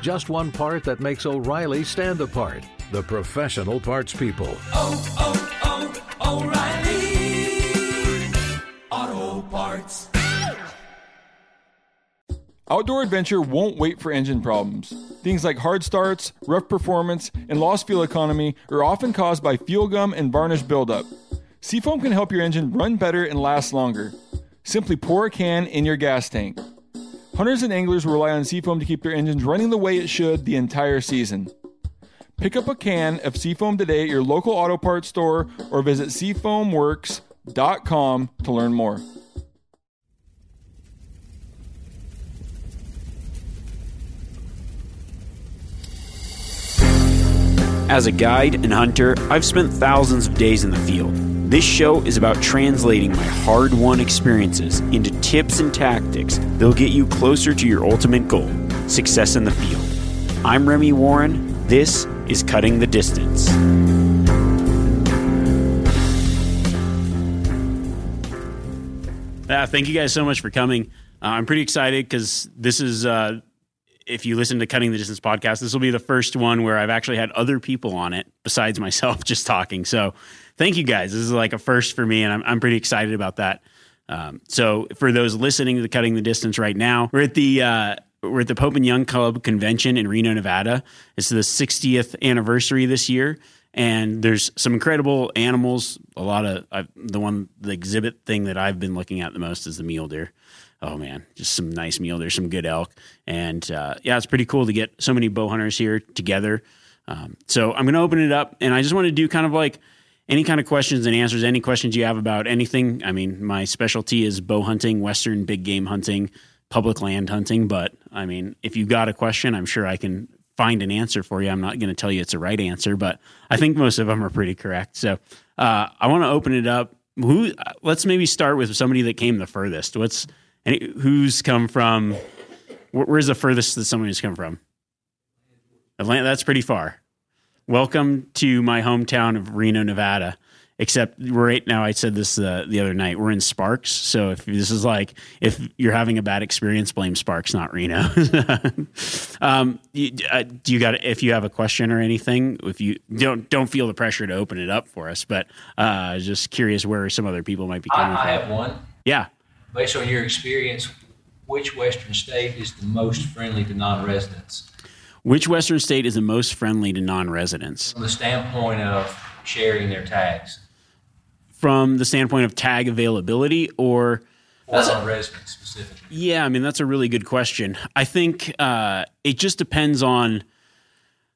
Just one part that makes O'Reilly stand apart. The professional parts people. Oh, oh, oh, O'Reilly Auto Parts. Outdoor adventure won't wait for engine problems. Things like hard starts, rough performance, and lost fuel economy are often caused by fuel gum and varnish buildup. Seafoam can help your engine run better and last longer. Simply pour a can in your gas tank. Hunters and anglers rely on Seafoam to keep their engines running the way it should the entire season. Pick up a can of Seafoam today at your local auto parts store or visit seafoamworks.com to learn more. As a guide and hunter, I've spent thousands of days in the field. This show is about translating my hard won experiences into tips and tactics that'll get you closer to your ultimate goal success in the field. I'm Remy Warren. This is Cutting the Distance. Uh, thank you guys so much for coming. Uh, I'm pretty excited because this is uh, if you listen to Cutting the Distance podcast, this will be the first one where I've actually had other people on it besides myself just talking. So thank you guys. This is like a first for me, and I'm, I'm pretty excited about that. Um, so for those listening to Cutting the Distance right now, we're at the uh, we're at the Pope and Young Club convention in Reno, Nevada. It's the 60th anniversary this year, and there's some incredible animals. A lot of I've, the one the exhibit thing that I've been looking at the most is the mule deer oh man, just some nice meal. There's some good elk, and uh, yeah, it's pretty cool to get so many bow hunters here together. Um, so I'm going to open it up, and I just want to do kind of like any kind of questions and answers. Any questions you have about anything? I mean, my specialty is bow hunting, western big game hunting, public land hunting. But I mean, if you got a question, I'm sure I can find an answer for you. I'm not going to tell you it's a right answer, but I think most of them are pretty correct. So uh, I want to open it up. Who? Let's maybe start with somebody that came the furthest. What's any, who's come from? where's the furthest that someone has come from? Atlanta. That's pretty far. Welcome to my hometown of Reno, Nevada. Except right now, I said this uh, the other night. We're in Sparks, so if this is like if you're having a bad experience, blame Sparks, not Reno. um, you, uh, do you got if you have a question or anything? If you don't don't feel the pressure to open it up for us, but uh, just curious where some other people might be coming I, from. I have one. Yeah, based on your experience, which Western state is the most friendly to non-residents? Which Western state is the most friendly to non-residents? From the standpoint of sharing their tags. From the standpoint of tag availability, or or non-residents specifically. Yeah, I mean that's a really good question. I think uh, it just depends on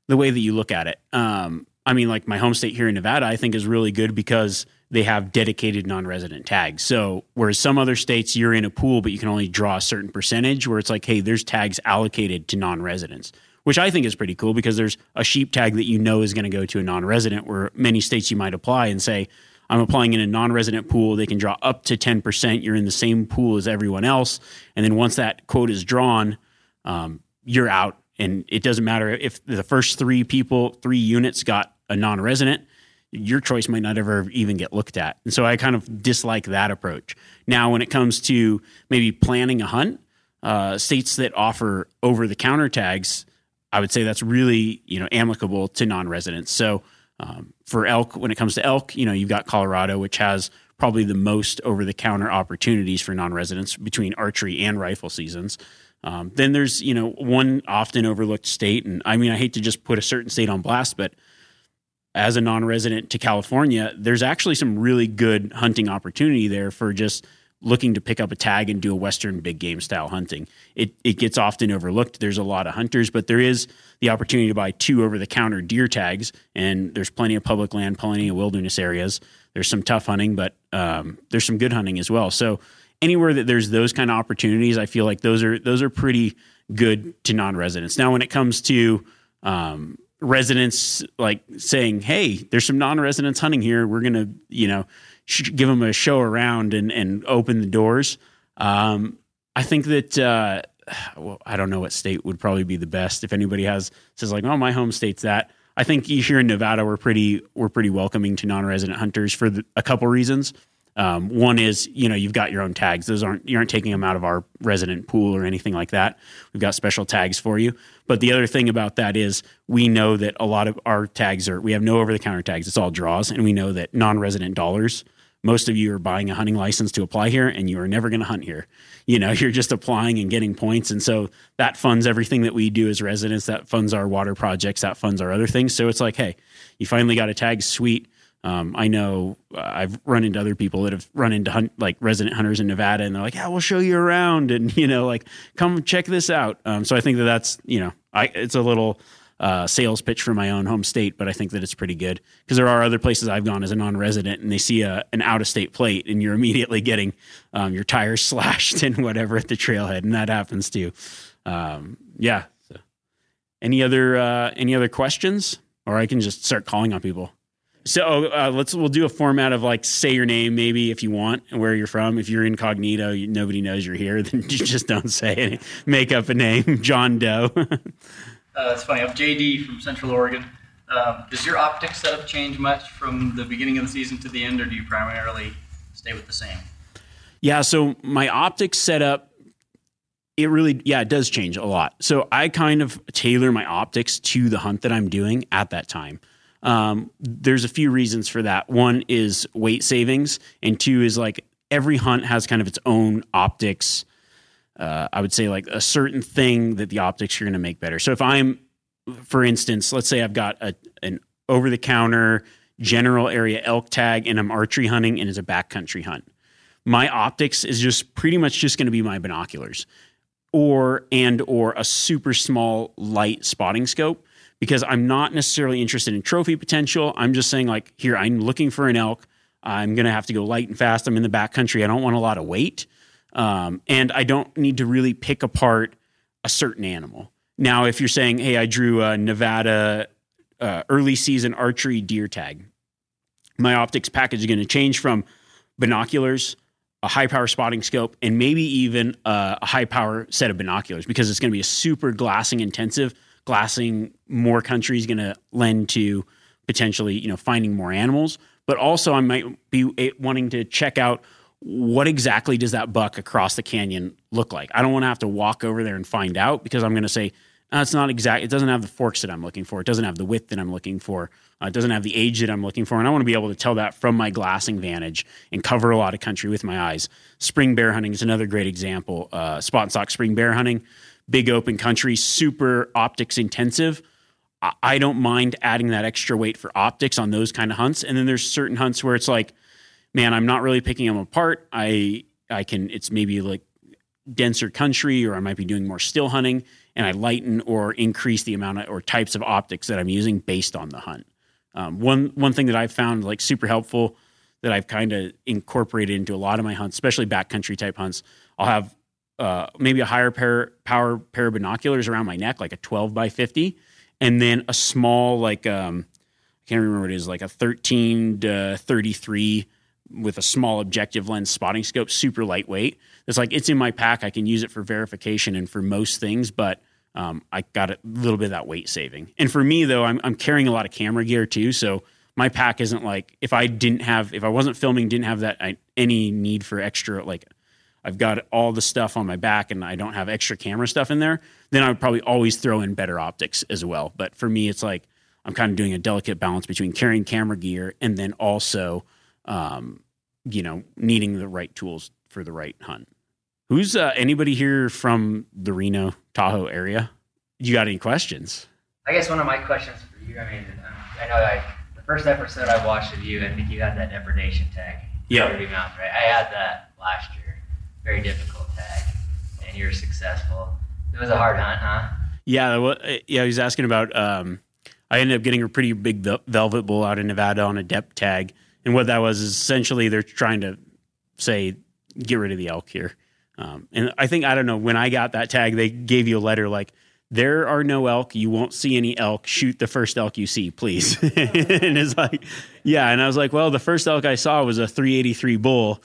the way that you look at it. Um, I mean, like my home state here in Nevada, I think is really good because they have dedicated non-resident tags. So whereas some other states you're in a pool but you can only draw a certain percentage where it's like hey there's tags allocated to non-residents, which I think is pretty cool because there's a sheep tag that you know is going to go to a non-resident where many states you might apply and say I'm applying in a non-resident pool they can draw up to 10% you're in the same pool as everyone else and then once that quote is drawn um, you're out and it doesn't matter if the first three people three units got a non-resident your choice might not ever even get looked at. And so I kind of dislike that approach. Now, when it comes to maybe planning a hunt, uh, states that offer over the counter tags, I would say that's really you know amicable to non-residents. So um, for elk, when it comes to elk, you know you've got Colorado, which has probably the most over the counter opportunities for non-residents between archery and rifle seasons. Um, then there's you know one often overlooked state, and I mean I hate to just put a certain state on blast, but as a non-resident to California, there's actually some really good hunting opportunity there for just looking to pick up a tag and do a western big game style hunting. It it gets often overlooked. There's a lot of hunters, but there is the opportunity to buy two over the counter deer tags, and there's plenty of public land, plenty of wilderness areas. There's some tough hunting, but um, there's some good hunting as well. So anywhere that there's those kind of opportunities, I feel like those are those are pretty good to non-residents. Now, when it comes to um, residents like saying, "Hey, there's some non-residents hunting here. We're gonna, you know, sh- give them a show around and and open the doors." Um, I think that uh, well, I don't know what state would probably be the best. If anybody has says like, "Oh, my home state's that." I think here in Nevada we're pretty we're pretty welcoming to non-resident hunters for the, a couple reasons. Um, one is, you know, you've got your own tags. Those aren't you aren't taking them out of our resident pool or anything like that. We've got special tags for you. But the other thing about that is we know that a lot of our tags are we have no over the counter tags. It's all draws, and we know that non-resident dollars. Most of you are buying a hunting license to apply here, and you are never going to hunt here. You know, you're just applying and getting points, and so that funds everything that we do as residents. That funds our water projects. That funds our other things. So it's like, hey, you finally got a tag, sweet um, I know uh, I've run into other people that have run into hunt, like resident hunters in Nevada, and they're like, "Yeah, we'll show you around," and you know, like, come check this out. Um, so I think that that's you know, I it's a little uh, sales pitch for my own home state, but I think that it's pretty good because there are other places I've gone as a non-resident, and they see a, an out-of-state plate, and you're immediately getting um, your tires slashed and whatever at the trailhead, and that happens too. Um, yeah. So. Any other uh, any other questions, or I can just start calling on people. So uh, let's we'll do a format of like say your name maybe if you want and where you're from. If you're incognito, you, nobody knows you're here. Then you just don't say it. Make up a name, John Doe. uh, it's funny. I'm JD from Central Oregon. Um, does your optics setup change much from the beginning of the season to the end, or do you primarily stay with the same? Yeah. So my optics setup. It really, yeah, it does change a lot. So I kind of tailor my optics to the hunt that I'm doing at that time. Um, there's a few reasons for that. One is weight savings, and two is like every hunt has kind of its own optics. Uh, I would say like a certain thing that the optics are going to make better. So if I'm, for instance, let's say I've got a, an over the counter general area elk tag and I'm archery hunting and it's a backcountry hunt. My optics is just pretty much just going to be my binoculars or and or a super small light spotting scope because I'm not necessarily interested in trophy potential. I'm just saying, like, here, I'm looking for an elk. I'm going to have to go light and fast. I'm in the backcountry. I don't want a lot of weight. Um, and I don't need to really pick apart a certain animal. Now, if you're saying, hey, I drew a Nevada uh, early season archery deer tag, my optics package is going to change from binoculars, a high power spotting scope, and maybe even a, a high power set of binoculars because it's going to be a super glassing intensive glassing more countries going to lend to potentially you know finding more animals. But also i might be wanting to check out what exactly does that buck across the canyon look like? I don't want to have to walk over there and find out because i'm going to say that's it's not exact it doesn't have the forks that i'm looking for. It doesn't have the width that i'm looking for. Uh, it doesn't have the age that i'm looking for. And i want to be able to tell that from my glassing vantage and cover a lot of country with my eyes. Spring bear hunting is another great example uh, spot and stock spring bear hunting big open country, super optics intensive. I don't mind adding that extra weight for optics on those kind of hunts. And then there's certain hunts where it's like, man, I'm not really picking them apart. I I can it's maybe like denser country or I might be doing more still hunting and I lighten or increase the amount of, or types of optics that I'm using based on the hunt. Um, one one thing that I've found like super helpful that I've kind of incorporated into a lot of my hunts, especially backcountry type hunts, I'll have uh, maybe a higher pair, power pair of binoculars around my neck, like a 12 by 50, and then a small, like, um, I can't remember what it is, like a 13 to 33 with a small objective lens spotting scope, super lightweight. It's like it's in my pack. I can use it for verification and for most things, but um, I got a little bit of that weight saving. And for me, though, I'm, I'm carrying a lot of camera gear too. So my pack isn't like if I didn't have, if I wasn't filming, didn't have that I, any need for extra like I've got all the stuff on my back and I don't have extra camera stuff in there, then I would probably always throw in better optics as well. But for me, it's like I'm kind of doing a delicate balance between carrying camera gear and then also, um, you know, needing the right tools for the right hunt. Who's uh, anybody here from the Reno Tahoe area? You got any questions? I guess one of my questions for you, I mean, um, I know I, the first episode I watched of you, I think you had that depredation tag. Yeah. Mountain, right? I had that last year. Very difficult tag, and you were successful. It was a hard hunt, huh? Yeah, well, yeah. He was asking about. Um, I ended up getting a pretty big velvet bull out in Nevada on a depth tag, and what that was is essentially they're trying to say get rid of the elk here. Um, and I think I don't know when I got that tag, they gave you a letter like there are no elk. You won't see any elk. Shoot the first elk you see, please. and it's like, yeah. And I was like, well, the first elk I saw was a 383 bull.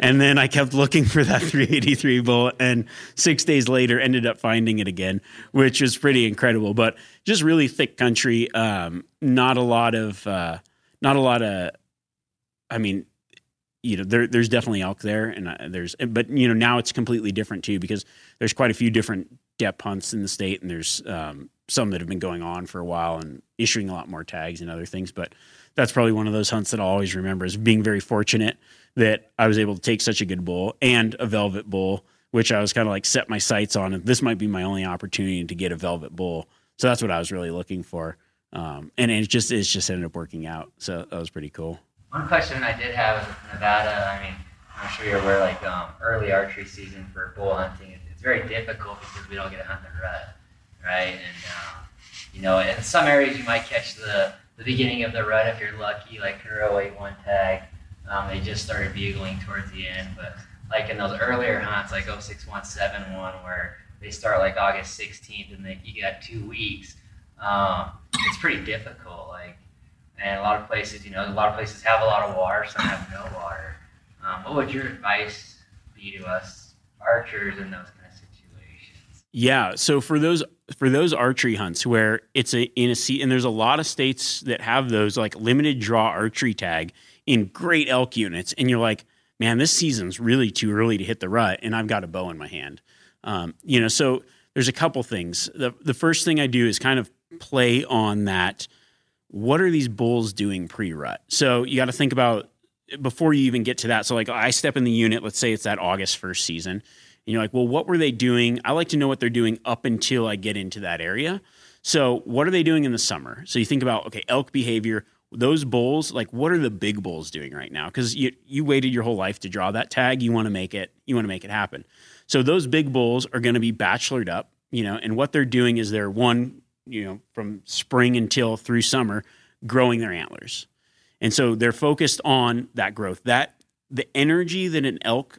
And then I kept looking for that 383 bull, and six days later, ended up finding it again, which was pretty incredible. But just really thick country, um, not a lot of, uh, not a lot of. I mean, you know, there, there's definitely elk there, and uh, there's, but you know, now it's completely different too because there's quite a few different depth hunts in the state, and there's um, some that have been going on for a while and issuing a lot more tags and other things. But that's probably one of those hunts that I'll always remember as being very fortunate that I was able to take such a good bull and a velvet bull, which I was kind of like set my sights on. And this might be my only opportunity to get a velvet bull. So that's what I was really looking for. Um, and it just it's just ended up working out. So that was pretty cool. One question I did have with Nevada, I mean, I'm sure you're aware, like um, early archery season for bull hunting, it's very difficult because we don't get to hunt the rut, right? And um, you know, in some areas you might catch the the beginning of the rut if you're lucky, like Kuro ate one tag. Um, they just started bugling towards the end, but like in those earlier hunts, like 06171, where they start like August 16th and then you got two weeks, um, it's pretty difficult. Like, and a lot of places, you know, a lot of places have a lot of water, some have no water. Um, what would your advice be to us archers in those kind of situations? Yeah. So for those for those archery hunts where it's a in a seat and there's a lot of states that have those like limited draw archery tag in great elk units, and you're like, man, this season's really too early to hit the rut, and I've got a bow in my hand. Um, you know, so there's a couple things. The the first thing I do is kind of play on that. What are these bulls doing pre rut? So you got to think about before you even get to that. So like I step in the unit, let's say it's that August first season, and you're like, well, what were they doing? I like to know what they're doing up until I get into that area. So what are they doing in the summer? So you think about okay, elk behavior. Those bulls, like what are the big bulls doing right now? Because you you waited your whole life to draw that tag. You want to make it. You want to make it happen. So those big bulls are going to be bachelored up, you know, and what they're doing is they're one, you know, from spring until through summer, growing their antlers. And so they're focused on that growth. That the energy that an elk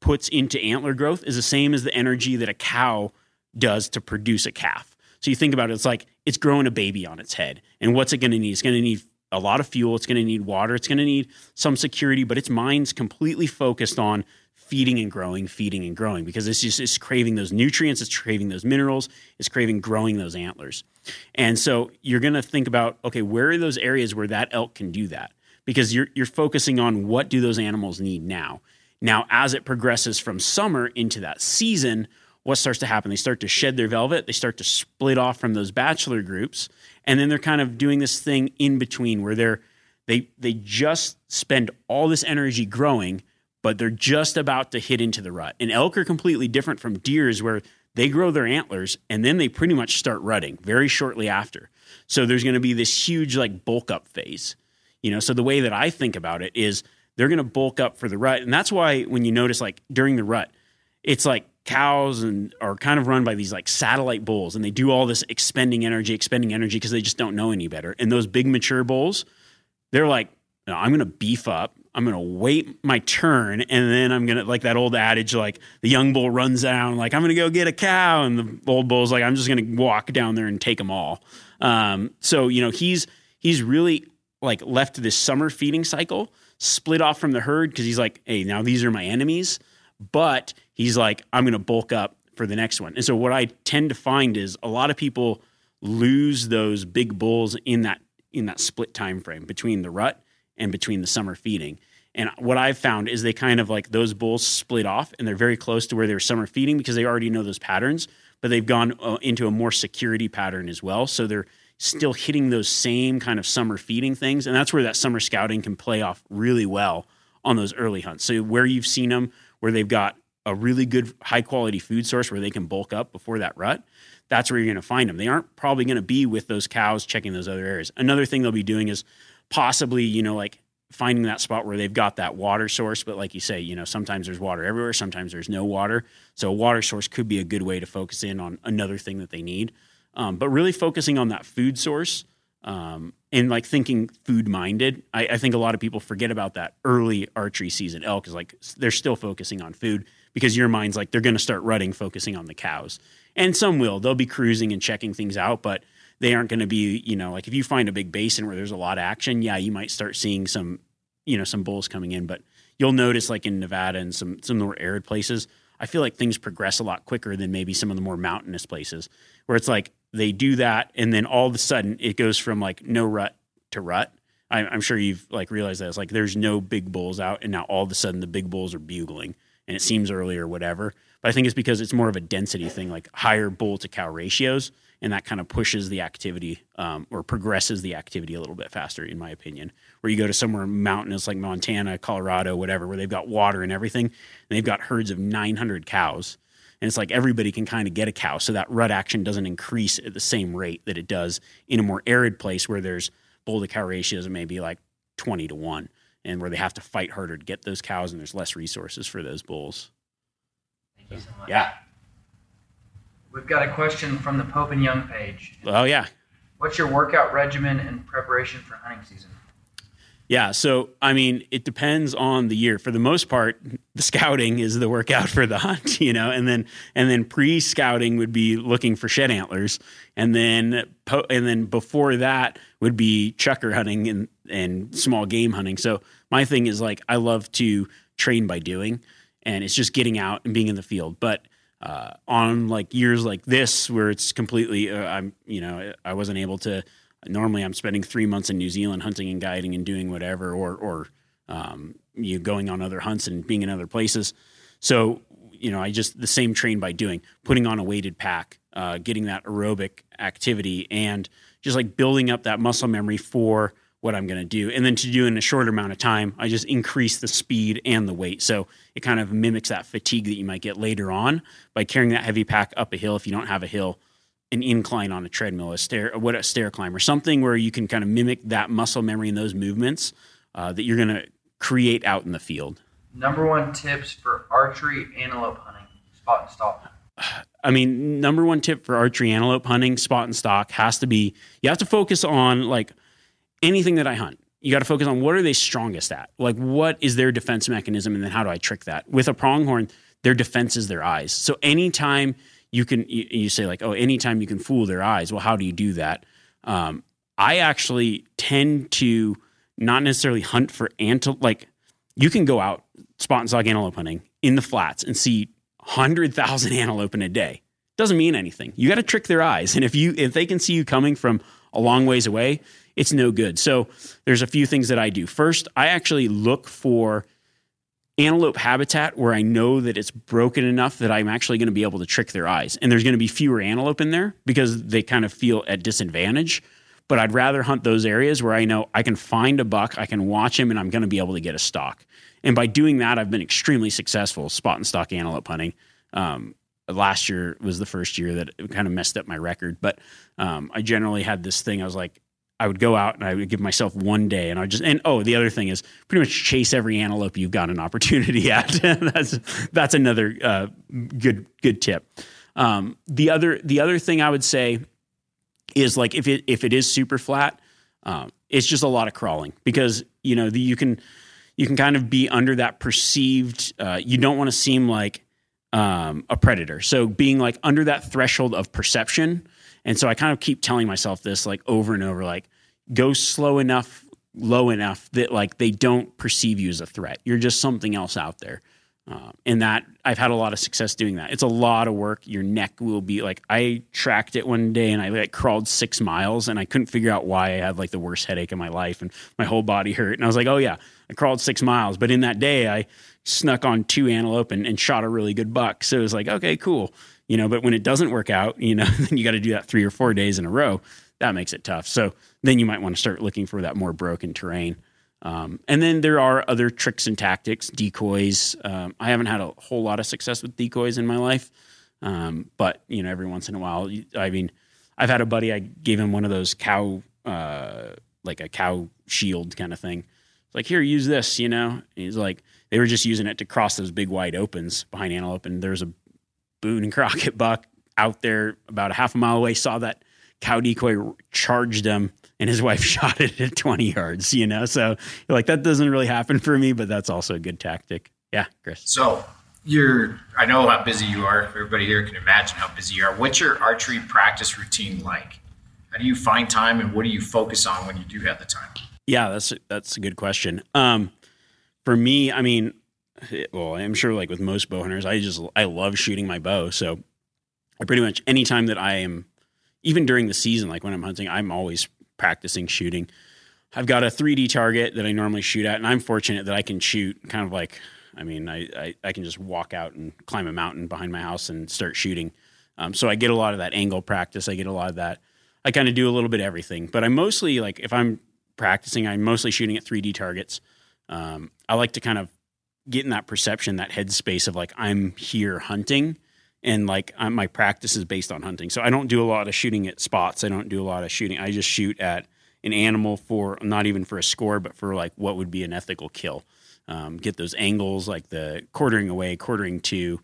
puts into antler growth is the same as the energy that a cow does to produce a calf. So you think about it, it's like it's growing a baby on its head. And what's it going to need? It's going to need a lot of fuel. It's going to need water. It's going to need some security, but its mind's completely focused on feeding and growing, feeding and growing because it's just it's craving those nutrients, it's craving those minerals, it's craving growing those antlers. And so you're going to think about okay, where are those areas where that elk can do that? Because you're you're focusing on what do those animals need now. Now, as it progresses from summer into that season, what starts to happen? They start to shed their velvet, they start to split off from those bachelor groups, and then they're kind of doing this thing in between where they're they they just spend all this energy growing, but they're just about to hit into the rut. And elk are completely different from deers where they grow their antlers and then they pretty much start rutting very shortly after. So there's going to be this huge like bulk up phase. You know, so the way that I think about it is they're going to bulk up for the rut. And that's why when you notice like during the rut, it's like cows and are kind of run by these like satellite bulls and they do all this expending energy, expending energy because they just don't know any better. And those big mature bulls, they're like, no, I'm to beef up. I'm to wait my turn. And then I'm to, like that old adage, like the young bull runs down, like, I'm to go get a cow. And the old bull's like, I'm just to walk down there and take them all. Um, so, you know, he's, he's really like left this summer feeding cycle, split off from the herd because he's like, hey, now these are my enemies. But he's like, I'm going to bulk up for the next one. And so what I tend to find is a lot of people lose those big bulls in that in that split time frame between the rut and between the summer feeding. And what I've found is they kind of like those bulls split off and they're very close to where they're summer feeding because they already know those patterns, but they've gone uh, into a more security pattern as well. So they're still hitting those same kind of summer feeding things. And that's where that summer scouting can play off really well on those early hunts. So where you've seen them, where they've got a really good high quality food source where they can bulk up before that rut, that's where you're going to find them. They aren't probably going to be with those cows checking those other areas. Another thing they'll be doing is possibly, you know, like finding that spot where they've got that water source. But like you say, you know, sometimes there's water everywhere, sometimes there's no water. So a water source could be a good way to focus in on another thing that they need. Um, but really focusing on that food source um, and like thinking food minded. I, I, think a lot of people forget about that early archery season. Elk is like they're still focusing on food because your mind's like they're going to start rutting, focusing on the cows. And some will. They'll be cruising and checking things out, but they aren't going to be, you know, like if you find a big basin where there's a lot of action, yeah, you might start seeing some, you know, some bulls coming in. But you'll notice, like in Nevada and some some more arid places, I feel like things progress a lot quicker than maybe some of the more mountainous places, where it's like they do that, and then all of a sudden it goes from like no rut to rut. I, I'm sure you've like realized that it's like there's no big bulls out, and now all of a sudden the big bulls are bugling, and it seems early or whatever. But I think it's because it's more of a density thing, like higher bull to cow ratios and that kind of pushes the activity um, or progresses the activity a little bit faster, in my opinion. Where you go to somewhere mountainous like Montana, Colorado, whatever, where they've got water and everything, and they've got herds of 900 cows, and it's like everybody can kind of get a cow, so that rut action doesn't increase at the same rate that it does in a more arid place where there's bull to cow ratios of maybe like 20 to one, and where they have to fight harder to get those cows, and there's less resources for those bulls. Thank you so much. Yeah. We've got a question from the Pope and Young page. Oh yeah. What's your workout regimen and preparation for hunting season? Yeah, so I mean, it depends on the year. For the most part, the scouting is the workout for the hunt, you know, and then and then pre-scouting would be looking for shed antlers, and then po- and then before that would be chukar hunting and and small game hunting. So my thing is like I love to train by doing, and it's just getting out and being in the field. But uh, on like years like this where it's completely uh, i'm you know i wasn't able to normally i'm spending three months in new zealand hunting and guiding and doing whatever or or um, you going on other hunts and being in other places so you know i just the same train by doing putting on a weighted pack uh, getting that aerobic activity and just like building up that muscle memory for what I'm going to do. And then to do in a shorter amount of time, I just increase the speed and the weight. So it kind of mimics that fatigue that you might get later on by carrying that heavy pack up a hill if you don't have a hill, an incline on a treadmill, a stair, what a stair climb, or something where you can kind of mimic that muscle memory and those movements uh, that you're going to create out in the field. Number one tips for archery antelope hunting, spot and stalk. I mean, number one tip for archery antelope hunting, spot and stalk, has to be you have to focus on like anything that I hunt, you got to focus on what are they strongest at? Like, what is their defense mechanism? And then how do I trick that? With a pronghorn, their defense is their eyes. So anytime you can, you, you say, like, oh, anytime you can fool their eyes, well, how do you do that? Um, I actually tend to not necessarily hunt for antelope. Like, you can go out spot and stalk antelope hunting in the flats and see 100,000 antelope in a day. Doesn't mean anything. You got to trick their eyes. And if you if they can see you coming from a long ways away, it's no good. So there's a few things that I do. First, I actually look for antelope habitat where I know that it's broken enough that I'm actually going to be able to trick their eyes. And there's going to be fewer antelope in there because they kind of feel at disadvantage. But I'd rather hunt those areas where I know I can find a buck, I can watch him, and I'm going to be able to get a stock. And by doing that, I've been extremely successful spot and stock antelope hunting. Um, last year was the first year that it kind of messed up my record, but um, I generally had this thing. I was like, I would go out and I would give myself one day, and I just and oh, the other thing is pretty much chase every antelope you've got an opportunity at. that's that's another uh, good good tip. Um, the other the other thing I would say is like if it if it is super flat, um, it's just a lot of crawling because you know the, you can you can kind of be under that perceived. Uh, you don't want to seem like um, a predator, so being like under that threshold of perception and so I kind of keep telling myself this like over and over, like go slow enough, low enough that like they don't perceive you as a threat. You're just something else out there. Uh, and that I've had a lot of success doing that. It's a lot of work. Your neck will be like I tracked it one day and I like crawled six miles and I couldn't figure out why I had like the worst headache in my life and my whole body hurt. And I was like, oh yeah, I crawled six miles. But in that day, I snuck on two antelope and, and shot a really good buck. So it was like, okay, cool you know, but when it doesn't work out, you know, then you got to do that three or four days in a row. That makes it tough. So then you might want to start looking for that more broken terrain. Um, and then there are other tricks and tactics, decoys. Um, I haven't had a whole lot of success with decoys in my life, um, but you know, every once in a while, I mean, I've had a buddy. I gave him one of those cow, uh, like a cow shield kind of thing. It's like, here, use this. You know, and he's like, they were just using it to cross those big wide opens behind antelope, and there's a Boone and Crockett buck out there about a half a mile away. Saw that cow decoy charged him and his wife shot it at 20 yards, you know? So like, that doesn't really happen for me, but that's also a good tactic. Yeah, Chris. So you're, I know how busy you are. Everybody here can imagine how busy you are. What's your archery practice routine like? How do you find time and what do you focus on when you do have the time? Yeah, that's, that's a good question. Um, for me, I mean, well, I'm sure like with most bow hunters, I just, I love shooting my bow. So I pretty much anytime that I am, even during the season, like when I'm hunting, I'm always practicing shooting. I've got a 3D target that I normally shoot at, and I'm fortunate that I can shoot kind of like, I mean, I, I, I can just walk out and climb a mountain behind my house and start shooting. Um, so I get a lot of that angle practice. I get a lot of that. I kind of do a little bit of everything, but I'm mostly like, if I'm practicing, I'm mostly shooting at 3D targets. Um, I like to kind of get in that perception, that headspace of like, I'm here hunting and like I'm, my practice is based on hunting. So I don't do a lot of shooting at spots. I don't do a lot of shooting. I just shoot at an animal for not even for a score, but for like what would be an ethical kill. Um, get those angles like the quartering away, quartering to,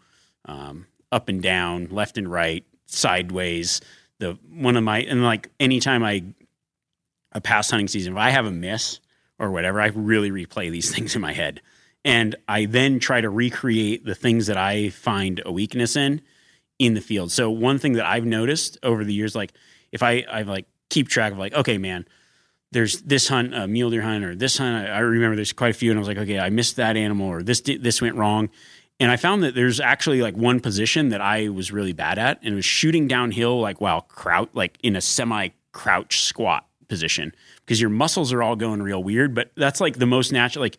um, up and down, left and right, sideways. The one of my and like anytime I a past hunting season, if I have a miss or whatever, I really replay these things in my head and I then try to recreate the things that I find a weakness in in the field. So one thing that I've noticed over the years, like if I I like keep track of like, okay, man, there's this hunt, a mule deer hunt, or this hunt. I, I remember there's quite a few, and I was like, okay, I missed that animal, or this this went wrong. And I found that there's actually like one position that I was really bad at, and it was shooting downhill, like while crouch, like in a semi crouch squat position, because your muscles are all going real weird. But that's like the most natural, like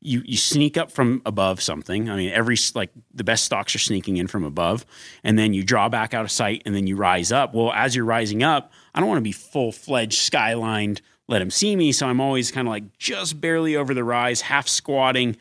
you you sneak up from above something. I mean, every like the best stocks are sneaking in from above, and then you draw back out of sight, and then you rise up. Well, as you're rising up, I don't want to be full fledged skylined. Let him see me, so I'm always kind of like just barely over the rise, half squatting,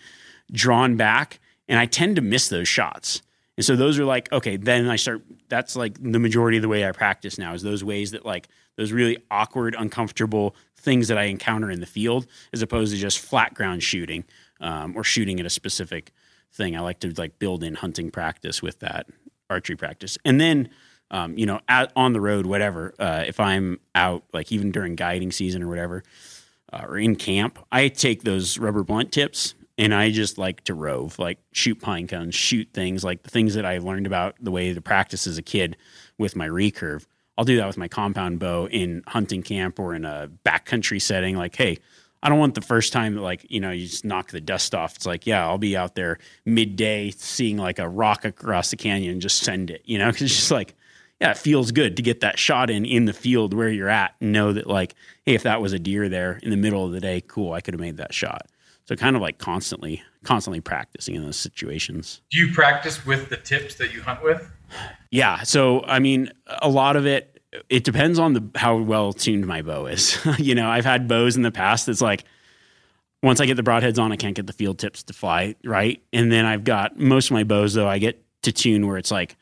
drawn back, and I tend to miss those shots. And so those are like okay. Then I start. That's like the majority of the way I practice now is those ways that like those really awkward, uncomfortable things that I encounter in the field, as opposed to just flat ground shooting um, or shooting at a specific thing. I like to like build in hunting practice with that archery practice, and then um, you know at, on the road, whatever. Uh, if I'm out, like even during guiding season or whatever, uh, or in camp, I take those rubber blunt tips and I just like to rove, like shoot pine cones, shoot things like the things that I learned about the way to practice as a kid with my recurve. I'll do that with my compound bow in hunting camp or in a backcountry setting. Like, hey, I don't want the first time that like you know you just knock the dust off. It's like yeah, I'll be out there midday seeing like a rock across the canyon and just send it. You know, because it's just like yeah, it feels good to get that shot in in the field where you're at and know that like hey, if that was a deer there in the middle of the day, cool, I could have made that shot. So kind of like constantly, constantly practicing in those situations. Do you practice with the tips that you hunt with? Yeah. So I mean, a lot of it it depends on the how well tuned my bow is. you know, I've had bows in the past that's like once I get the broadheads on, I can't get the field tips to fly right. And then I've got most of my bows though I get to tune where it's like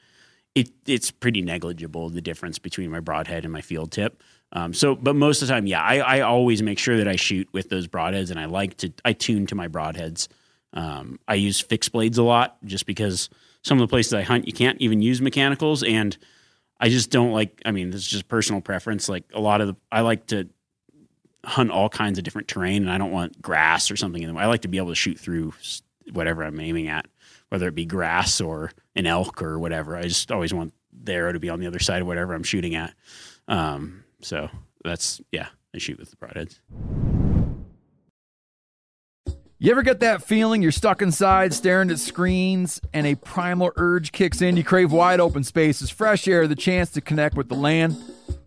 it it's pretty negligible the difference between my broadhead and my field tip. Um, so, but most of the time, yeah, I, I always make sure that I shoot with those broadheads, and I like to I tune to my broadheads. Um, I use fixed blades a lot just because some of the places I hunt you can't even use mechanicals, and I just don't like. I mean, this is just personal preference. Like a lot of the, I like to hunt all kinds of different terrain, and I don't want grass or something in them. I like to be able to shoot through whatever I'm aiming at, whether it be grass or an elk or whatever. I just always want the arrow to be on the other side of whatever I'm shooting at. Um, so that's yeah, I shoot with the broadheads. You ever get that feeling you're stuck inside staring at screens and a primal urge kicks in? You crave wide open spaces, fresh air, the chance to connect with the land?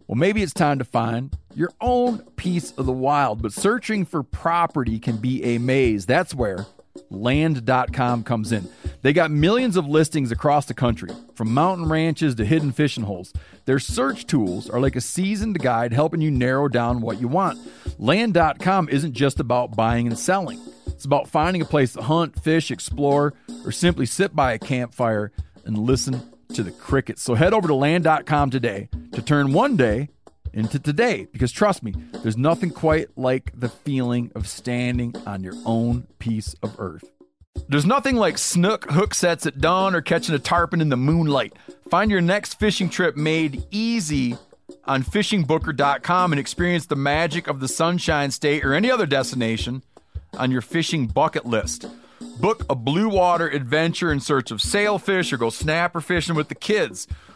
Well, maybe it's time to find your own piece of the wild, but searching for property can be a maze. That's where land.com comes in. They got millions of listings across the country, from mountain ranches to hidden fishing holes. Their search tools are like a seasoned guide helping you narrow down what you want. Land.com isn't just about buying and selling. It's about finding a place to hunt, fish, explore, or simply sit by a campfire and listen to the crickets. So head over to land.com today to turn one day into today because trust me, there's nothing quite like the feeling of standing on your own piece of earth. There's nothing like snook hook sets at dawn or catching a tarpon in the moonlight. Find your next fishing trip made easy on fishingbooker.com and experience the magic of the Sunshine State or any other destination on your fishing bucket list. Book a blue water adventure in search of sailfish or go snapper fishing with the kids.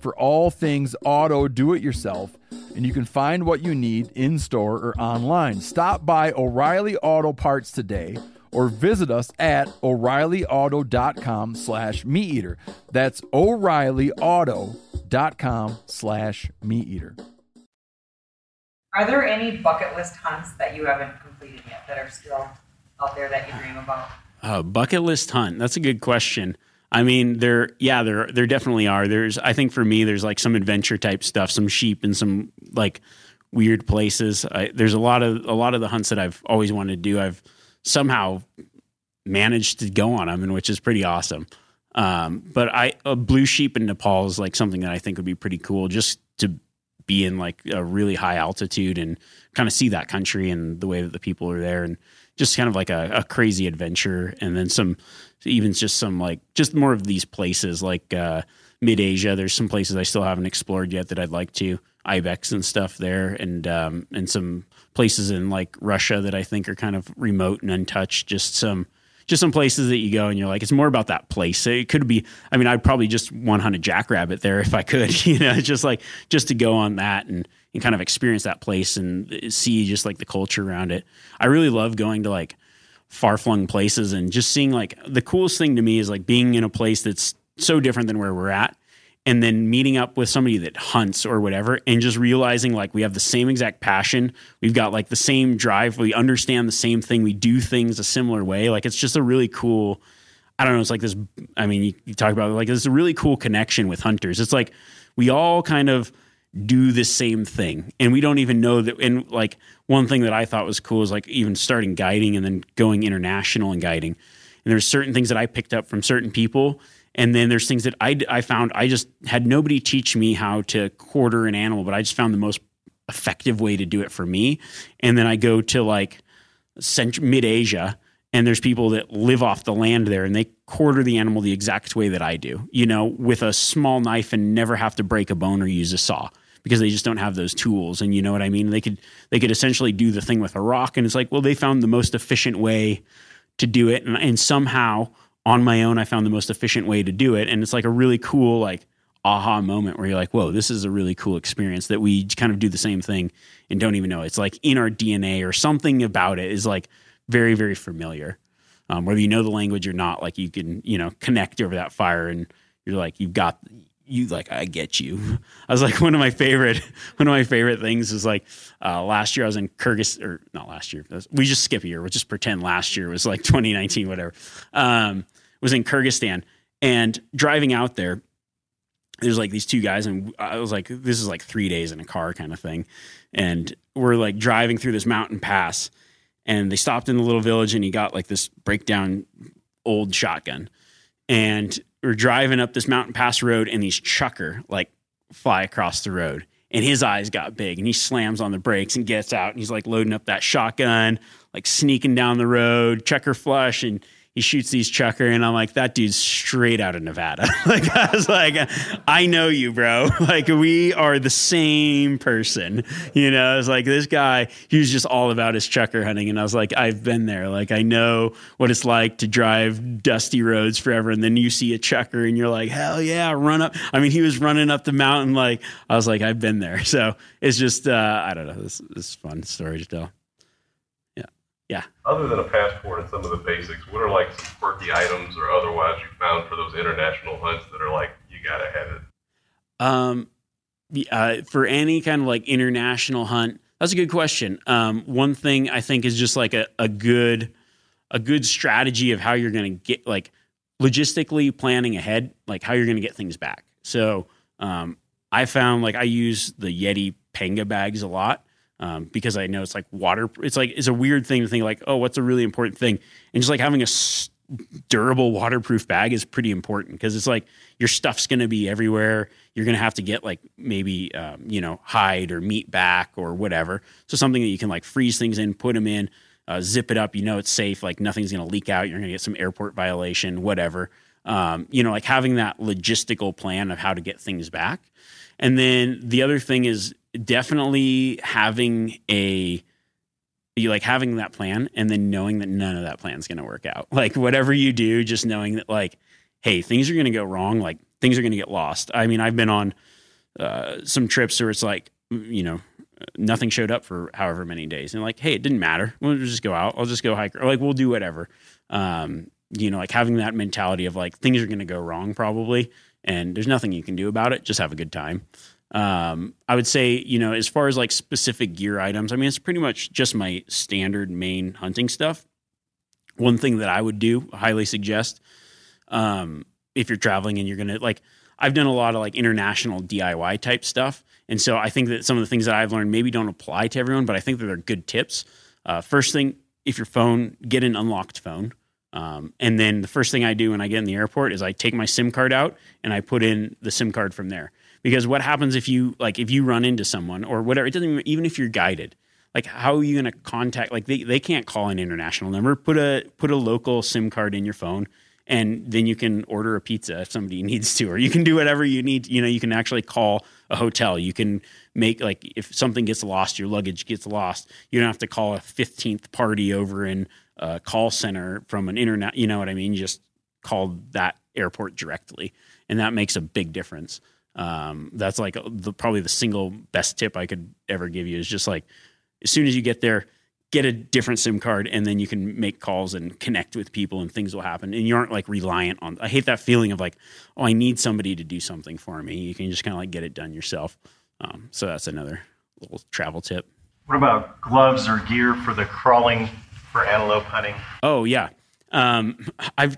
for all things auto do it yourself and you can find what you need in store or online. Stop by O'Reilly Auto Parts today or visit us at o'reillyauto.com slash meat eater. That's o'reillyauto.com slash meat eater. Are there any bucket list hunts that you haven't completed yet that are still out there that you dream about? Uh, bucket list hunt. That's a good question. I mean, there, yeah, there, there definitely are. There's, I think for me, there's like some adventure type stuff, some sheep and some like weird places. I, there's a lot of a lot of the hunts that I've always wanted to do. I've somehow managed to go on them, and which is pretty awesome. Um, but I, a blue sheep in Nepal is like something that I think would be pretty cool, just to be in like a really high altitude and kind of see that country and the way that the people are there, and just kind of like a, a crazy adventure. And then some even just some like just more of these places like uh, mid Asia. There's some places I still haven't explored yet that I'd like to ibex and stuff there, and um, and some places in like Russia that I think are kind of remote and untouched. Just some just some places that you go and you're like, it's more about that place. So It could be. I mean, I'd probably just want to hunt a jackrabbit there if I could. You know, just like just to go on that and and kind of experience that place and see just like the culture around it. I really love going to like far flung places and just seeing like the coolest thing to me is like being in a place that's so different than where we're at and then meeting up with somebody that hunts or whatever and just realizing like we have the same exact passion. We've got like the same drive. We understand the same thing. We do things a similar way. Like it's just a really cool i don't know it's like this i mean you, you talk about it, like it's a really cool connection with hunters. It's like we all kind of do the same thing and we don't even know that and like one thing that i thought was cool is like even starting guiding and then going international and guiding. And there's certain things that i picked up from certain people and then there's things that I, I found i just had nobody teach me how to quarter an animal but i just found the most effective way to do it for me and then i go to like central mid asia and there's people that live off the land there and they quarter the animal the exact way that I do, you know, with a small knife and never have to break a bone or use a saw because they just don't have those tools and you know what I mean? They could they could essentially do the thing with a rock and it's like, well, they found the most efficient way to do it and, and somehow on my own I found the most efficient way to do it and it's like a really cool like aha moment where you're like, whoa, this is a really cool experience that we kind of do the same thing and don't even know. It's like in our DNA or something about it is like very, very familiar. Um, whether you know the language or not, like you can, you know, connect over that fire and you're like, you've got, you like, I get you. I was like, one of my favorite, one of my favorite things is like, uh, last year I was in Kyrgyzstan, or not last year, we just skip a year. We just pretend last year was like 2019, whatever. Um, was in Kyrgyzstan and driving out there, there's like these two guys and I was like, this is like three days in a car kind of thing. And we're like driving through this mountain pass and they stopped in the little village and he got like this breakdown old shotgun and we're driving up this mountain pass road, and these chukar like fly across the road. And his eyes got big, and he slams on the brakes and gets out, and he's like loading up that shotgun, like sneaking down the road, chukar flush, and he shoots these chukar and I'm like, that dude's straight out of Nevada. like I was like, I know you, bro. like we are the same person. You know, I was like this guy, he was just all about his chukar hunting. And I was like, I've been there. Like I know what it's like to drive dusty roads forever. And then you see a chukar and you're like, hell yeah, run up. I mean, he was running up the mountain. Like I was like, I've been there. So it's just, uh, I don't know. This, this is fun story to tell. Yeah. Other than a passport and some of the basics, what are like some quirky items or otherwise you found for those international hunts that are like you gotta have it? Um, uh, for any kind of like international hunt, that's a good question. Um, one thing I think is just like a, a good a good strategy of how you're to get like logistically planning ahead, like how you're to get things back. So um, I found like I use the Yeti Panga bags a lot um, because I know it's like water. It's like it's a weird thing to think like, oh, what's a really important thing? And just like having a s- durable waterproof bag is pretty important because it's like your stuff's going to be everywhere. You're going to have to get like maybe um, you know hide or meat back or whatever. So something that you can like freeze things in, put them in, uh, zip it up. You know it's safe. Like nothing's going to leak out. You're going to get some airport violation, whatever. Um, you know, like having that logistical plan of how to get things back. And then the other thing is definitely having a you like having that plan and then knowing that none of that plan is going to work out. Like whatever you do, just knowing that like, hey, things are going to go wrong. Like things are going to get lost. I mean, I've been on uh, some trips where it's like, you know, nothing showed up for however many days, and like, hey, it didn't matter. We'll just go out. I'll just go hike, or like we'll do whatever. Um, you know, like having that mentality of like things are going to go wrong probably, and there's nothing you can do about it. Just have a good time. Um, I would say, you know, as far as like specific gear items, I mean, it's pretty much just my standard main hunting stuff. One thing that I would do, highly suggest, um, if you're traveling and you're gonna like, I've done a lot of like international DIY type stuff, and so I think that some of the things that I've learned maybe don't apply to everyone, but I think that they're good tips. Uh, first thing, if your phone, get an unlocked phone. Um, and then the first thing I do when I get in the airport is I take my SIM card out and I put in the SIM card from there because what happens if you like if you run into someone or whatever it doesn't even, even if you're guided like how are you going to contact like they, they can't call an international number. Put a put a local sim card in your phone and then you can order a pizza if somebody needs to or you can do whatever you need you know you can actually call a hotel. You can make like if something gets lost your luggage gets lost you don't have to call a 15th party over in a call center from an internet you know what i mean? You just call that airport directly and that makes a big difference um, that's like the, probably the single best tip I could ever give you is just like as soon as you get there, get a different SIM card and then you can make calls and connect with people and things will happen. And you aren't like reliant on, I hate that feeling of like, oh, I need somebody to do something for me. You can just kind of like get it done yourself. Um, so that's another little travel tip. What about gloves or gear for the crawling for antelope hunting? Oh yeah. Um, I've,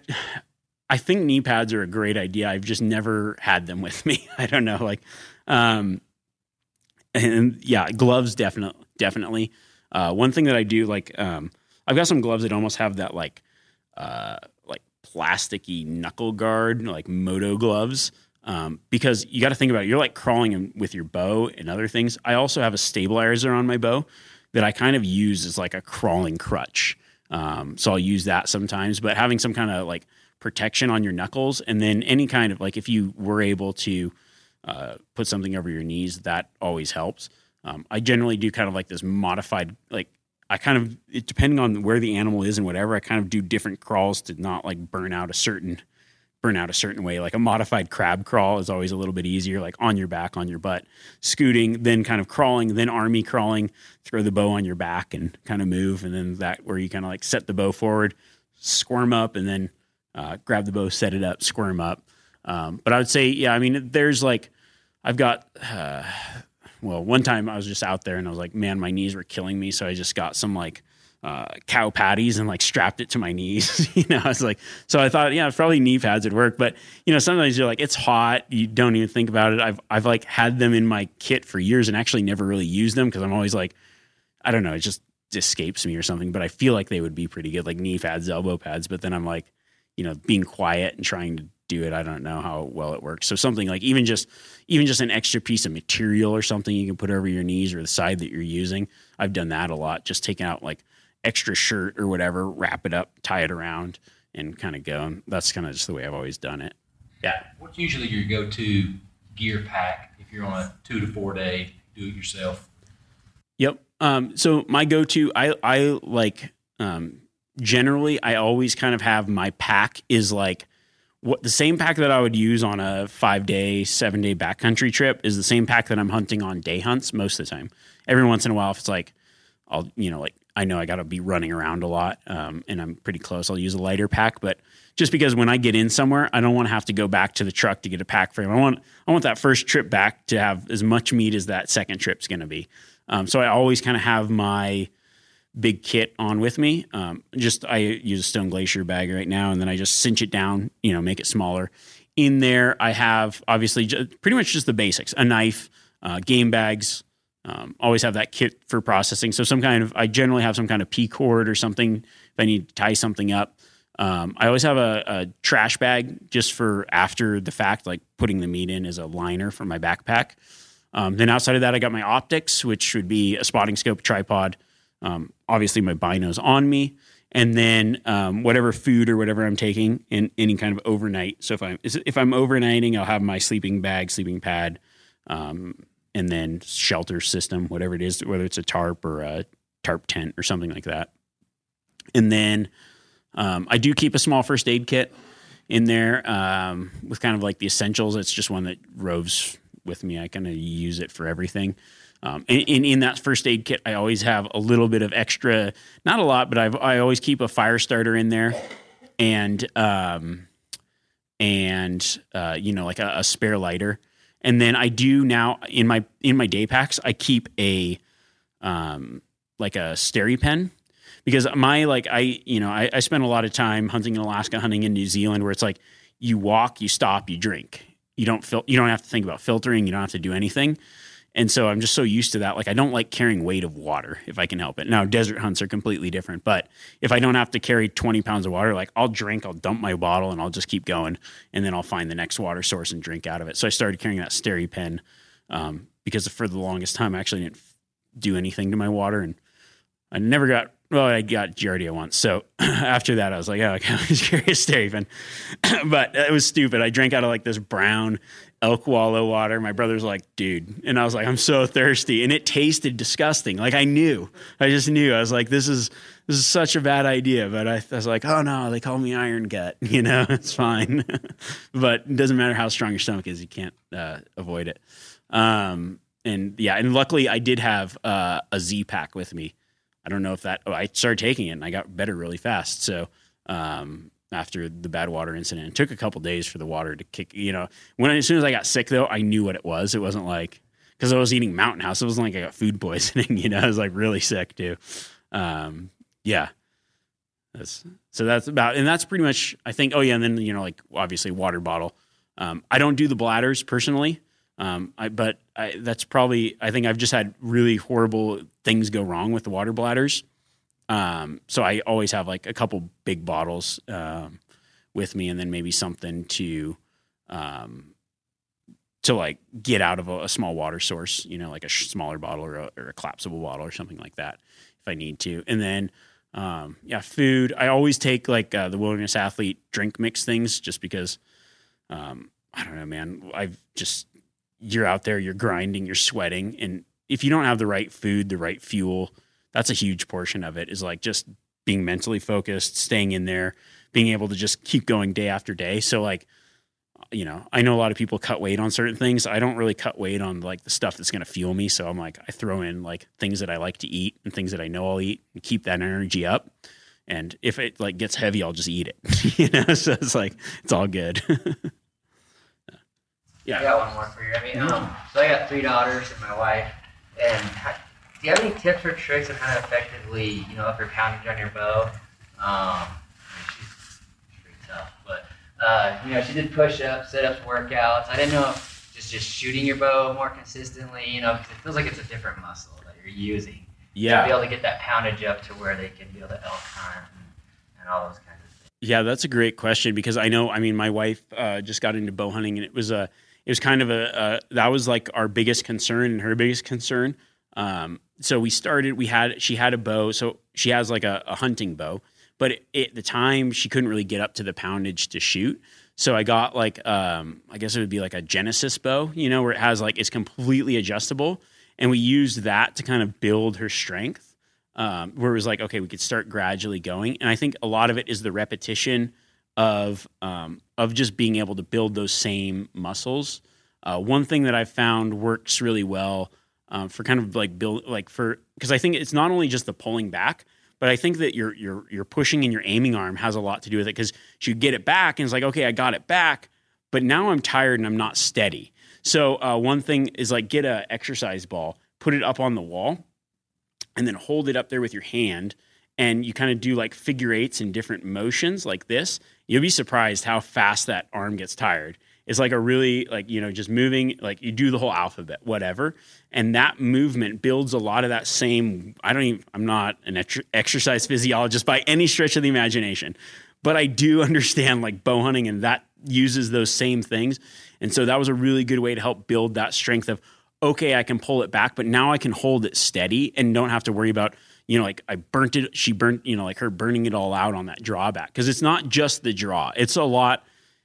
I think knee pads are a great idea. I've just never had them with me. I don't know, like, um, and yeah, gloves definitely, definitely. Uh, one thing that I do, like, um, I've got some gloves that almost have that like, uh, like plasticky knuckle guard, like moto gloves. Um, because you got to think about it. You're like crawling with your bow and other things. I also have a stabilizer on my bow that I kind of use as like a crawling crutch. Um, so I'll use that sometimes. But having some kind of like protection on your knuckles, and then any kind of like if you were able to uh, put something over your knees, that always helps. Um, I generally do kind of like this modified, like I kind of it, depending on where the animal is and whatever, I kind of do different crawls to not like burn out a certain burn out a certain way. Like a modified crab crawl is always a little bit easier, like on your back, on your butt, scooting, then kind of crawling, then army crawling, throw the bow on your back and kind of move, and then that where you kind of like set the bow forward, squirm up, and then uh, grab the bow, set it up, squirm up. Um, but I would say, yeah, I mean, there's like, I've got, uh, well, one time I was just out there and I was like, man, my knees were killing me. So I just got some like uh, cow patties and like strapped it to my knees. you know, I was like, so I thought, yeah, probably knee pads would work. But you know, sometimes you're like, it's hot. You don't even think about it. I've I've like had them in my kit for years and actually never really used them because I'm always like, I don't know, it just escapes me or something. But I feel like they would be pretty good, like knee pads, elbow pads. But then I'm like, you know, being quiet and trying to do it. I don't know how well it works. So something like even just even just an extra piece of material or something you can put over your knees or the side that you're using. I've done that a lot. Just taking out like extra shirt or whatever, wrap it up, tie it around, and kind of go. And that's kind of just the way I've always done it. Yeah. What's usually your go-to gear pack if you're on a two to four day do-it-yourself? Yep. Um, so my go-to, I I like um, generally I always kind of have my pack is like what the same pack that I would use on a five day, seven day backcountry trip is the same pack that I'm hunting on day hunts most of the time. Every once in a while, if it's like I'll you know like I know I got to be running around a lot, um, and I'm pretty close. I'll use a lighter pack, but just because when I get in somewhere, I don't want to have to go back to the truck to get a pack frame. I want I want that first trip back to have as much meat as that second trip's going to be. Um, so I always kind of have my big kit on with me. Um, just I use a Stone Glacier bag right now, and then I just cinch it down, you know, make it smaller. In there, I have obviously just, pretty much just the basics: a knife, uh, game bags. Um, always have that kit for processing. So some kind of I generally have some kind of P cord or something if I need to tie something up. Um, I always have a, a, trash bag just for after the fact, like putting the meat in as a liner for my backpack. Um, then outside of that, I got my optics, which would be a spotting scope, tripod, um, obviously my binos on me, and then um, whatever food or whatever I'm taking in any kind of overnight. So if I'm if I'm overnighting, I'll have my sleeping bag, sleeping pad, um, and then shelter system, whatever it is, whether it's a tarp or a tarp tent or something like that. And then um, I do keep a small first aid kit in there um, with kind of like the essentials. It's just one that roves with me. I kind of use it for everything. Um, and, and, in that first aid kit, I always have a little bit of extra, not a lot, but I've, I always keep a fire starter in there, and um, and uh, you know like a, a, spare lighter. And then I do now in my in my day packs, I keep a um, like a SteriPEN because my like I you know I, I spend a lot of time hunting in Alaska, hunting in New Zealand, where it's like you walk, you stop, you drink. You don't fil- you don't have to think about filtering. You don't have to do anything. And so I'm just so used to that. Like I don't like carrying weight of water if I can help it. Now desert hunts are completely different, but if I don't have to carry 20 pounds of water, like I'll drink, I'll dump my bottle and I'll just keep going, and then I'll find the next water source and drink out of it. So I started carrying that SteriPEN um, because for the longest time I actually didn't do anything to my water, and I never got. Well, I got Giardia once. So after that, I was like, oh, okay, I was curious, Steri pen. but it was stupid. I drank out of like this brown elk wallow water. My brother's like, dude. And I was like, I'm so thirsty. And it tasted disgusting. Like I knew. I just knew. I was like, this is this is such a bad idea. But I, I was like, oh no, they call me iron gut. You know, it's fine. but it doesn't matter how strong your stomach is, you can't uh, avoid it. Um, and yeah, and luckily I did have uh, a Z-Pak with me. I don't know if that oh, I started taking it and I got better really fast. So um, after the bad water incident. It took a couple days for the water to kick. You know, when as soon as I got sick though, I knew what it was. It wasn't like because I was eating Mountain House. It wasn't like I got food poisoning. You know, I was like really sick too. Um, yeah. That's, so that's about, and that's pretty much. I think. Oh yeah, and then you know, like obviously water bottle. Um, I don't do the bladders personally. Um, I, but I, that's probably. I think I've just had really horrible things go wrong with the water bladders. Um, so I always have like a couple big bottles um, with me, and then maybe something to um, to like get out of a, a, small water source, you know, like a sh- smaller bottle or a, or a, collapsible bottle or something like that, if I need to. And then, um, yeah, food. I always take like uh, the wilderness athlete drink mix things, just because. Um, I don't know, man. I've just you're out there, you're grinding, you're sweating, and if you don't have the right food, the right fuel, that's a huge portion of it is like just being mentally focused, staying in there, being able to just keep going day after day. So like, you know, I know a lot of people cut weight on certain things. I don't really cut weight on like the stuff that's going to fuel me. So I'm like, I throw in like things that I like to eat and things that I know I'll eat and keep that energy up. And if it like gets heavy, I'll just eat it. you know, so it's like it's all good. yeah. I got one more for you. I mean, um, so I got three daughters and my wife, and do you have any tips or tricks on how to effectively, you know, up your poundage on your bow? Um, she's, pretty tough, but uh, you know, she did push-ups, sit-ups, workouts. I didn't know if just just shooting your bow more consistently, you know, because it feels like it's a different muscle that you're using. Yeah. To be able to get that poundage up to where they can be able to elk hunt and, and all those kinds of things. Yeah, that's a great question because I know. I mean, my wife uh, just got into bow hunting, and it was a, it was kind of a, a that was like our biggest concern and her biggest concern. Um, so we started. We had she had a bow, so she has like a, a hunting bow, but at the time she couldn't really get up to the poundage to shoot. So I got like, um, I guess it would be like a Genesis bow, you know, where it has like it's completely adjustable, and we used that to kind of build her strength um, where it was like, okay, we could start gradually going. And I think a lot of it is the repetition of um, of just being able to build those same muscles. Uh, one thing that I've found works really well um, for kind of like build like for because I think it's not only just the pulling back, but I think that your your your pushing and your aiming arm has a lot to do with it because you get it back and it's like, okay, I got it back, but now I'm tired and I'm not steady. So uh, one thing is like get a exercise ball, put it up on the wall and then hold it up there with your hand and you kind of do like figure eights in different motions like this, you'll be surprised how fast that arm gets tired. It's like a really like you know just moving like you do the whole alphabet whatever, and that movement builds a lot of that same. I don't even. I'm not an exercise physiologist by any stretch of the imagination, but I do understand like bow hunting and that uses those same things, and so that was a really good way to help build that strength of okay, I can pull it back, but now I can hold it steady and don't have to worry about, you know, like I burnt it, she burnt, you know, like her burning it all out on that drawback. Cause it's not just the draw, it's a lot.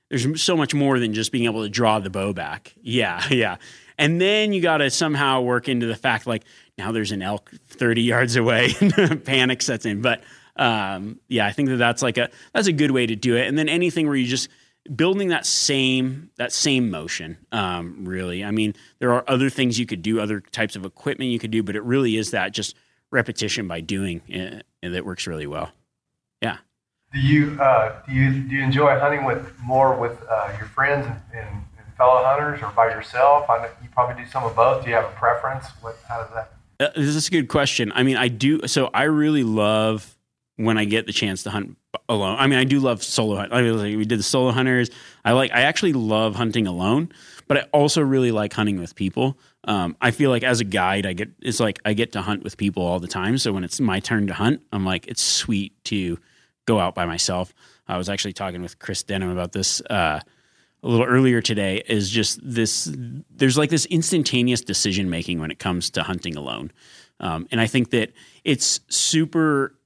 There's so much more than just being able to draw the bow back. Yeah, yeah. And then you got to somehow work into the fact like now there's an elk 30 yards away, and panic sets in. But um, yeah, I think that that's like a that's a good way to do it. And then anything where you just building that same that same motion um, really. I mean there are other things you could do other types of equipment you could do but it really is that just repetition by doing uh, that works really well. Yeah. Do you uh, do you do you enjoy hunting with more with uh, your friends and, and, and, fellow hunters or by yourself? I know you probably do some of both. Do you have a preference? What how does that uh, this is a good question. I mean i do so i really love when i get the chance to hunt alone. I mean, I do love solo. I mean, we did the solo hunters. I like. I actually love hunting alone, but I also really like hunting with people. Um, I feel like as a guide, I get it's like I get to hunt with people all the time. So when it's my turn to hunt, I'm like, it's sweet to go out by myself. I was actually talking with Chris Denham about this uh, a little earlier today. Is just this. There's like this instantaneous decision making when it comes to hunting alone, um, and I think that it's super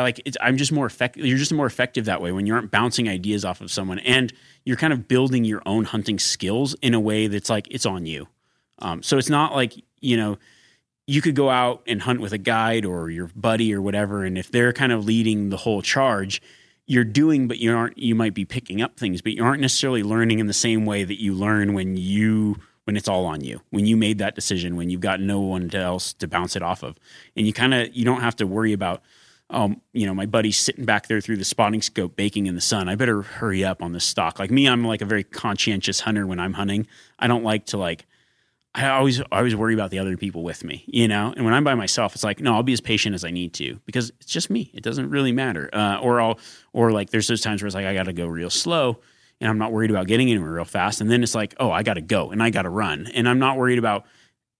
like I'm just more effective. You're just more effective that way when you aren't bouncing ideas off of someone, and you're kind of building your own hunting skills in a way that's like it's on you. Um, so it's not like you know you could go out and hunt with a guide or your buddy or whatever, and if they're kind of leading the whole charge, you're doing, but you aren't. You might be picking up things, but you aren't necessarily learning in the same way that you learn when you when it's all on you when you made that decision when you've got no one else to bounce it off of and you kind of you don't have to worry about um, you know, my buddy's sitting back there through the spotting scope baking in the sun. I better hurry up on this stock. Like me, I'm like a very conscientious hunter when I'm hunting. I don't like to like I always I always worry about the other people with me, you know. And when I'm by myself, it's like, no, I'll be as patient as I need to because it's just me. It doesn't really matter. Uh, or I'll or like there's those times where it's like I got to go real slow, and I'm not worried about getting anywhere real fast. And then it's like, oh, I got to go and I got to run, and I'm not worried about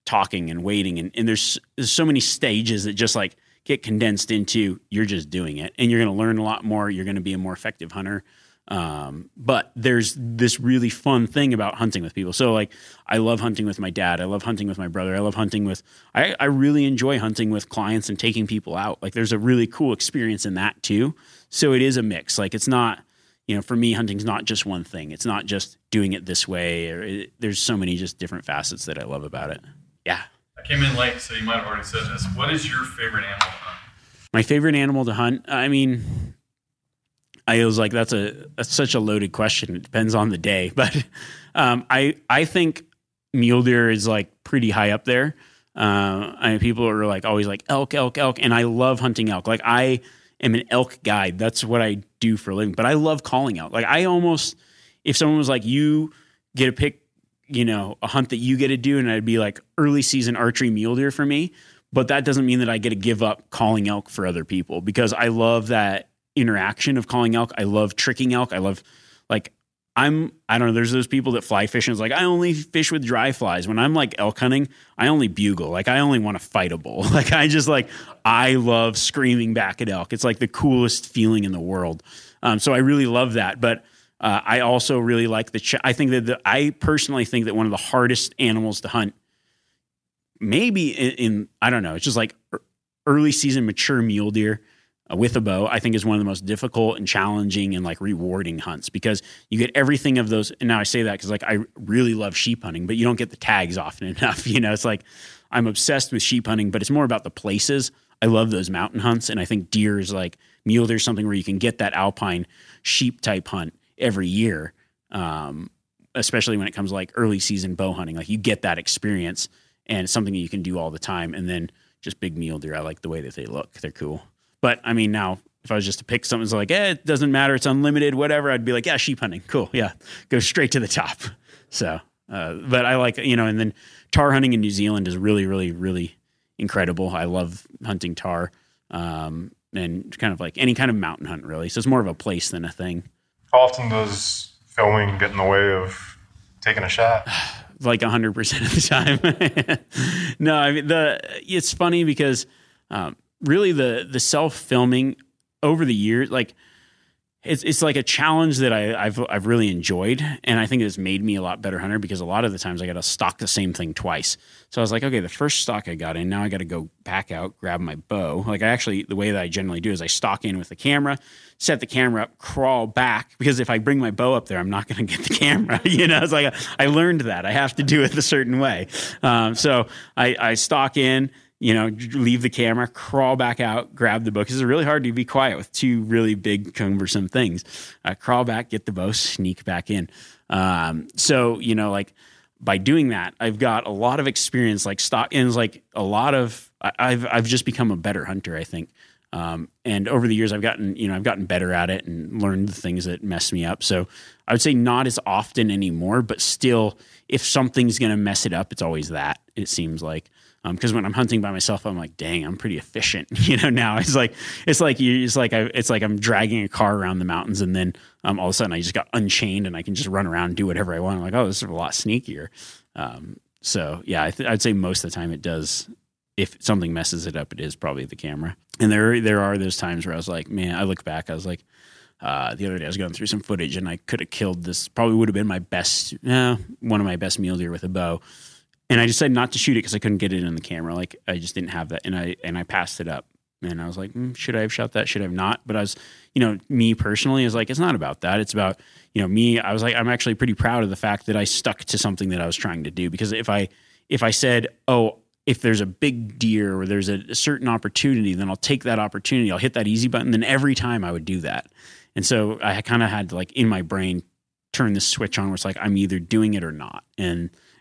talking and waiting. And and there's there's so many stages that just like get condensed into you're just doing it and you're going to learn a lot more. You're going to be a more effective hunter. Um, but there's this really fun thing about hunting with people. So like, I love hunting with my dad. I love hunting with my brother. I love hunting with, I, I really enjoy hunting with clients and taking people out. Like there's a really cool experience in that too. So it is a mix. Like it's not, you know, for me, hunting's not just one thing. It's not just doing it this way. Or it, there's so many just different facets that I love about it. Yeah. I came in late, so you might have already said this. What is your favorite animal to hunt? My favorite animal to hunt? I mean, I was like, that's a that's such a loaded question. It depends on the day, but um, I I think mule deer is like pretty high up there. Uh, I mean, people are like always like elk, elk, elk, and I love hunting elk. Like I am an elk guide. That's what I do for a living. But I love calling elk. Like I almost, if someone was like, you get to pick you know, a hunt that you get to do, and I'd be like early season archery mule deer for me. But that doesn't mean that I get to give up calling elk for other people because I love that interaction of calling elk. I love tricking elk. I love like I'm I don't know, there's those people that fly fishing. It's like I only fish with dry flies. When I'm like elk hunting, I only bugle. Like I only want to fight a bull. Like I just like I love screaming back at elk. It's like the coolest feeling in the world. Um, so I really love that. But uh, I also really like the. Ch- I think that the, I personally think that one of the hardest animals to hunt, maybe in, in I don't know, it's just like early season mature mule deer uh, with a bow, I think is one of the most difficult and challenging and like rewarding hunts because you get everything of those. And now I say that because like I really love sheep hunting, but you don't get the tags often enough. You know, it's like I'm obsessed with sheep hunting, but it's more about the places. I love those mountain hunts, and I think deer is like mule deer is something where you can get that alpine sheep type hunt every year. Um, especially when it comes to like early season bow hunting, like you get that experience and it's something that you can do all the time. And then just big mule deer, I like the way that they look; they're cool. But I mean, now if I was just to pick something that's like, eh, it doesn't matter, it's unlimited, whatever, I'd be like, yeah, sheep hunting, cool, yeah, go straight to the top. So, uh, but I like you know, and then tahr hunting in New Zealand is really, really, really incredible. I love hunting tahr um, and kind of like any kind of mountain hunt, really. So it's more of a place than a thing. How often does filming get in the way of taking a shot? like 100% of the time. no, I mean the it's funny because um, really the the self filming over the years like it's it's like a challenge that I, have I've really enjoyed, and I think it's made me a lot better hunter because a lot of the times I got to stock the same thing twice. So I was like, okay, the first stock I got in, now I got to go back out, grab my bow. Like I actually, the way that I generally do is I stock in with the camera, set the camera up, crawl back because if I bring my bow up there, I'm not going to get the camera. you know, it's like I learned that I have to do it a certain way. Um, so I, I stock in you know, leave the camera, crawl back out, grab the book. It's really hard to be quiet with two really big, cumbersome things. Uh, crawl back, get the bow, sneak back in. Um, so, you know, like by doing that, I've got a lot of experience, like stock ends, like a lot of, I, have I've just become a better hunter, I think. Um, and over the years, I've gotten, you know, I've gotten better at it and learned the things that mess me up. So I would say not as often anymore, but still, if something's going to mess it up, it's always that, it seems like because um, when I'm hunting by myself, I'm like, dang, I'm pretty efficient. You know, now it's like it's like you, it's like I, it's like I'm dragging a car around the mountains, and then um, all of a sudden I just got unchained and I can just run around and do whatever I want. I'm like, oh, this is a lot sneakier. Um, so yeah, I I'd say most of the time it does. If something messes it up, it is probably the camera. And there there are those times where I was like, man, I look back, I was like. Uh, the other day, I was going through some footage, and I could have killed this. Probably would have been my best, eh, one of my best mule deer with a bow and I decided not to shoot it because I couldn't get it in the camera. Like I just didn't have that, and I and I passed it up. And I was like, mm, should I have shot that? Should I have not? But I was, you know, me personally is like, it's not about that. It's about, you know, me. I was like, I'm actually pretty proud of the fact that I stuck to something that I was trying to do. Because if I if I said, oh, if there's a big deer or there's a, a certain opportunity, then I'll take that opportunity. I'll hit that easy button. Then every time I would do that. And so I kind of had to like in my brain turn this switch on where it's like I'm either doing it or not. And